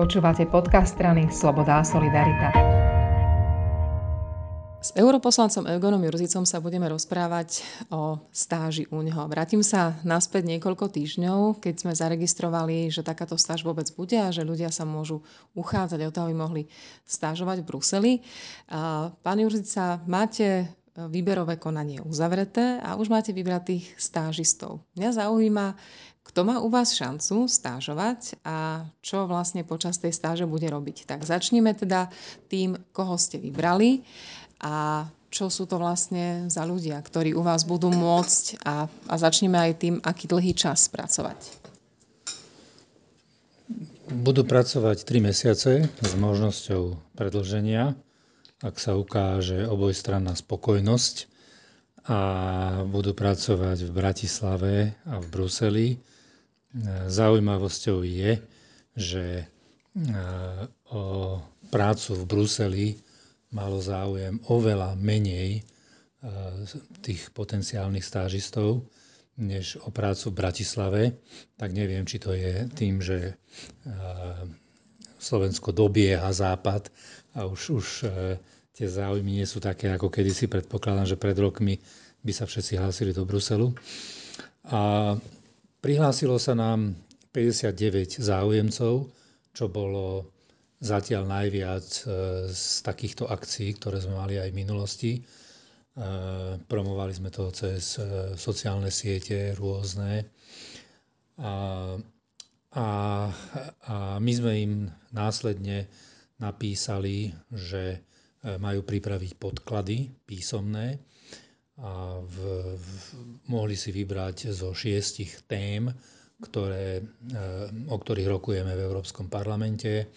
Počúvate podcast strany Sloboda a Solidarita. S europoslancom Eugonom Jurzicom sa budeme rozprávať o stáži u neho. Vrátim sa naspäť niekoľko týždňov, keď sme zaregistrovali, že takáto stáž vôbec bude a že ľudia sa môžu uchádzať o to, aby mohli stážovať v Bruseli. Pán Jurzica, máte výberové konanie uzavreté a už máte vybratých stážistov. Mňa zaujíma, kto má u vás šancu stážovať a čo vlastne počas tej stáže bude robiť. Tak začneme teda tým, koho ste vybrali a čo sú to vlastne za ľudia, ktorí u vás budú môcť a, a začneme aj tým, aký dlhý čas pracovať. Budú pracovať 3 mesiace s možnosťou predlženia, ak sa ukáže obojstranná spokojnosť a budú pracovať v Bratislave a v Bruseli Zaujímavosťou je, že e, o prácu v Bruseli malo záujem oveľa menej e, tých potenciálnych stážistov, než o prácu v Bratislave. Tak neviem, či to je tým, že e, Slovensko dobieha západ a už, už tie záujmy nie sú také, ako kedysi predpokladám, že pred rokmi by sa všetci hlásili do Bruselu. A Prihlásilo sa nám 59 záujemcov, čo bolo zatiaľ najviac e, z takýchto akcií, ktoré sme mali aj v minulosti. E, promovali sme to cez e, sociálne siete rôzne. A, a, a my sme im následne napísali, že majú pripraviť podklady písomné, a v, v, mohli si vybrať zo šiestich tém, ktoré, e, o ktorých rokujeme v Európskom parlamente,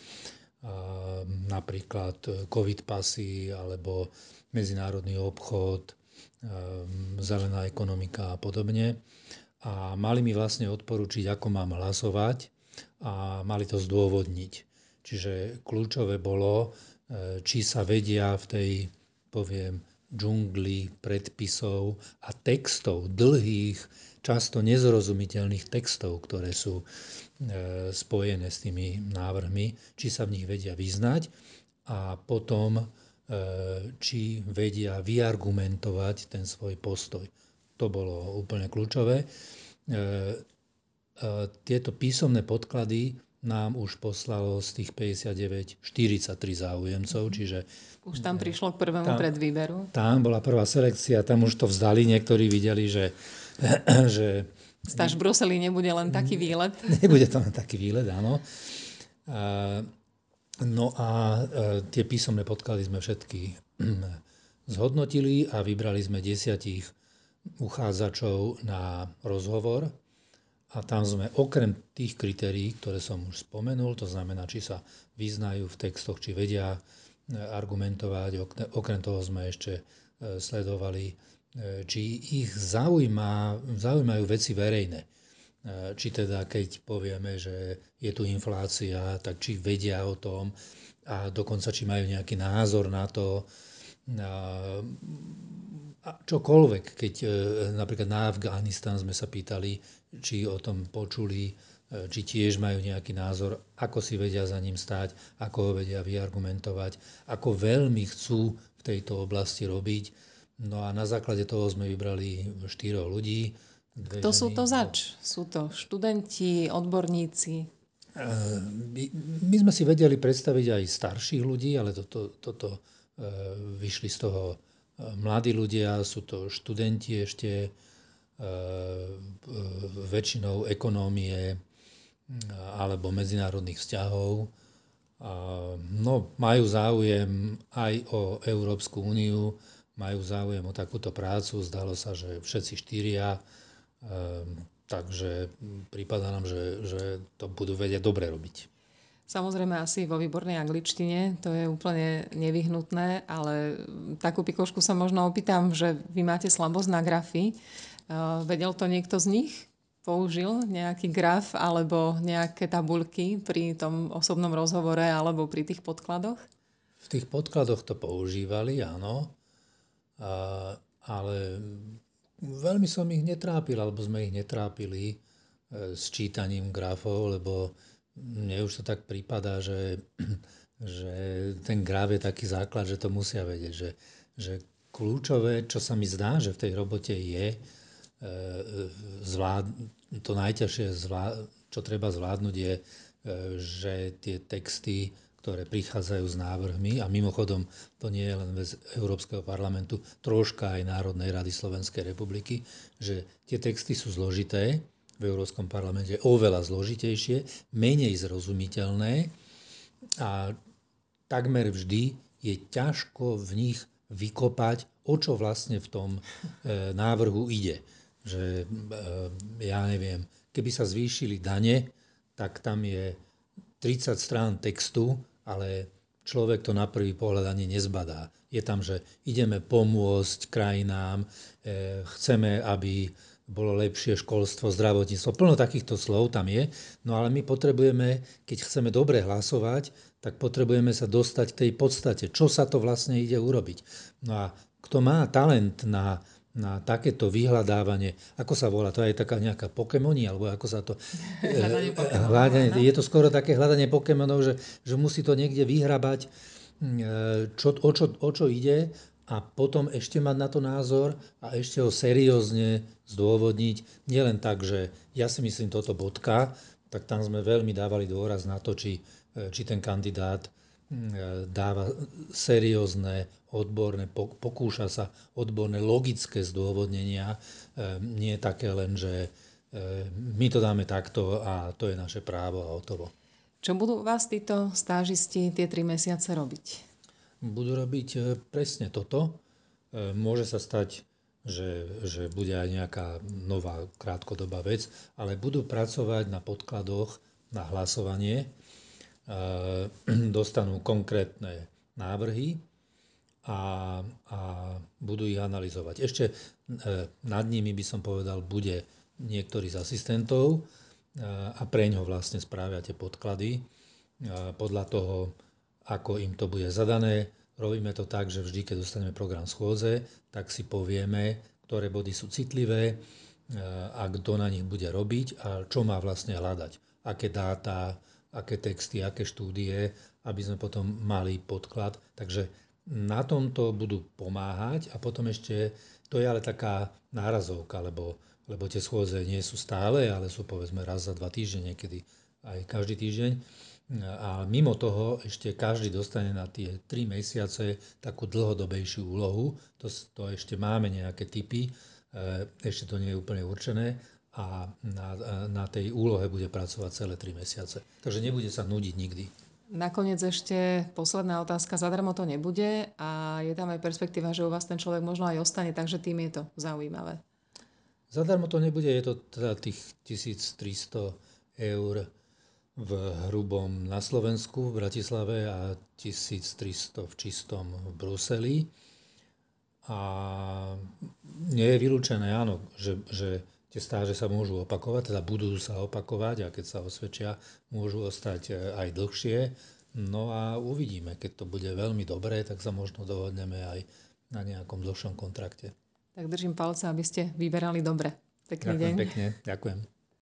napríklad COVID pasy alebo medzinárodný obchod, e, zelená ekonomika a podobne. A mali mi vlastne odporučiť, ako mám hlasovať a mali to zdôvodniť. Čiže kľúčové bolo, e, či sa vedia v tej, poviem, džungli predpisov a textov, dlhých, často nezrozumiteľných textov, ktoré sú e, spojené s tými návrhmi, či sa v nich vedia vyznať a potom, e, či vedia vyargumentovať ten svoj postoj. To bolo úplne kľúčové. Tieto písomné podklady nám už poslalo z tých 59 43 záujemcov, čiže... Už tam prišlo k prvému tam, predvýberu? Tam bola prvá selekcia, tam už to vzdali, niektorí videli, že... že Stáž v Bruseli nebude len taký výlet. Nebude to len taký výlet, áno. No a e, tie písomné podklady sme všetky zhodnotili a vybrali sme desiatich uchádzačov na rozhovor a tam sme okrem tých kritérií, ktoré som už spomenul, to znamená, či sa vyznajú v textoch, či vedia e, argumentovať, okrem toho sme ešte e, sledovali, e, či ich zaujíma, zaujímajú veci verejné. Či teda, keď povieme, že je tu inflácia, tak či vedia o tom a dokonca, či majú nejaký názor na to, čokoľvek, keď napríklad na Afganistan sme sa pýtali, či o tom počuli, e, či tiež majú nejaký názor, ako si vedia za ním stať, ako ho vedia vyargumentovať, ako veľmi chcú v tejto oblasti robiť. No a na základe toho sme vybrali štyroch ľudí. Kto sú to zač? Sú to študenti, odborníci? E, my, sme si vedeli predstaviť aj starších ľudí, ale toto, to, to, e, vyšli z toho mladí ľudia, sú to študenti ešte, E, väčšinou ekonómie alebo medzinárodných vzťahov. No, majú záujem aj o Európsku úniu, majú záujem o takúto prácu. Zdalo sa, že všetci štyria, e, takže prípada nám, že, že to budú vedieť dobre robiť. Samozrejme asi vo výbornej angličtine, to je úplne nevyhnutné, ale takú pikošku sa možno opýtam, že vy máte slabosť na grafy. Vedel to niekto z nich? Použil nejaký graf alebo nejaké tabulky pri tom osobnom rozhovore alebo pri tých podkladoch? V tých podkladoch to používali, áno. A, ale veľmi som ich netrápil, alebo sme ich netrápili e, s čítaním grafov, lebo mne už to tak prípada, že, že ten gráv je taký základ, že to musia vedieť, že, že kľúčové, čo sa mi zdá, že v tej robote je, e, zvlád, to najťažšie, zvlád, čo treba zvládnuť, je, e, že tie texty ktoré prichádzajú s návrhmi a mimochodom to nie je len vec Európskeho parlamentu, troška aj Národnej rady Slovenskej republiky, že tie texty sú zložité, v Európskom parlamente oveľa zložitejšie, menej zrozumiteľné a takmer vždy je ťažko v nich vykopať, o čo vlastne v tom e, návrhu ide. Že, e, ja neviem, keby sa zvýšili dane, tak tam je 30 strán textu ale človek to na prvý pohľad ani nezbadá. Je tam, že ideme pomôcť krajinám, e, chceme, aby bolo lepšie školstvo, zdravotníctvo. Plno takýchto slov tam je, no ale my potrebujeme, keď chceme dobre hlasovať, tak potrebujeme sa dostať k tej podstate, čo sa to vlastne ide urobiť. No a kto má talent na na takéto vyhľadávanie, ako sa volá, to je taká nejaká Pokémoni, alebo ako sa to... hľadanie hľadanie, je to skoro také hľadanie Pokémonov, že, že musí to niekde vyhrabať, mm, e, čo, o, čo, o čo ide a potom ešte mať na to názor a ešte ho seriózne zdôvodniť. Nielen tak, že ja si myslím toto bodka, tak tam sme veľmi dávali dôraz na to, či, e, či ten kandidát mm, e, dáva seriózne odborné, pokúša sa odborné logické zdôvodnenia, e, nie také len, že my to dáme takto a to je naše právo a hotovo. Čo budú vás títo stážisti tie tri mesiace robiť? Budú robiť e, presne toto. Môže sa stať, že, že bude aj nejaká nová krátkodobá vec, ale budú pracovať na podkladoch na hlasovanie, dostanú konkrétne návrhy a, a budú ich analyzovať. Ešte e, nad nimi by som povedal, bude niektorý z asistentov e, a pre ňo vlastne správia tie podklady. E, podľa toho, ako im to bude zadané, robíme to tak, že vždy, keď dostaneme program schôdze, tak si povieme, ktoré body sú citlivé a kto na nich bude robiť a čo má vlastne hľadať. Aké dáta, aké texty, aké štúdie, aby sme potom mali podklad. Takže na tomto budú pomáhať a potom ešte, to je ale taká nárazovka, lebo, lebo tie schôdze nie sú stále, ale sú povedzme raz za dva týždne, niekedy aj každý týždeň. A mimo toho ešte každý dostane na tie tri mesiace takú dlhodobejšiu úlohu. To, to ešte máme nejaké typy, e, ešte to nie je úplne určené a na, na tej úlohe bude pracovať celé tri mesiace. Takže nebude sa nudiť nikdy. Nakoniec ešte posledná otázka. Zadarmo to nebude a je tam aj perspektíva, že u vás ten človek možno aj ostane, takže tým je to zaujímavé. Zadarmo to nebude, je to teda tých 1300 eur v hrubom na Slovensku, v Bratislave a 1300 v čistom v Bruseli. A nie je vylúčené, áno, že, že tie stáže sa môžu opakovať, teda budú sa opakovať a keď sa osvedčia, môžu ostať e, aj dlhšie. No a uvidíme, keď to bude veľmi dobré, tak sa možno dohodneme aj na nejakom dlhšom kontrakte. Tak držím palce, aby ste vyberali dobre. Pekný ďakujem deň. pekne, ďakujem.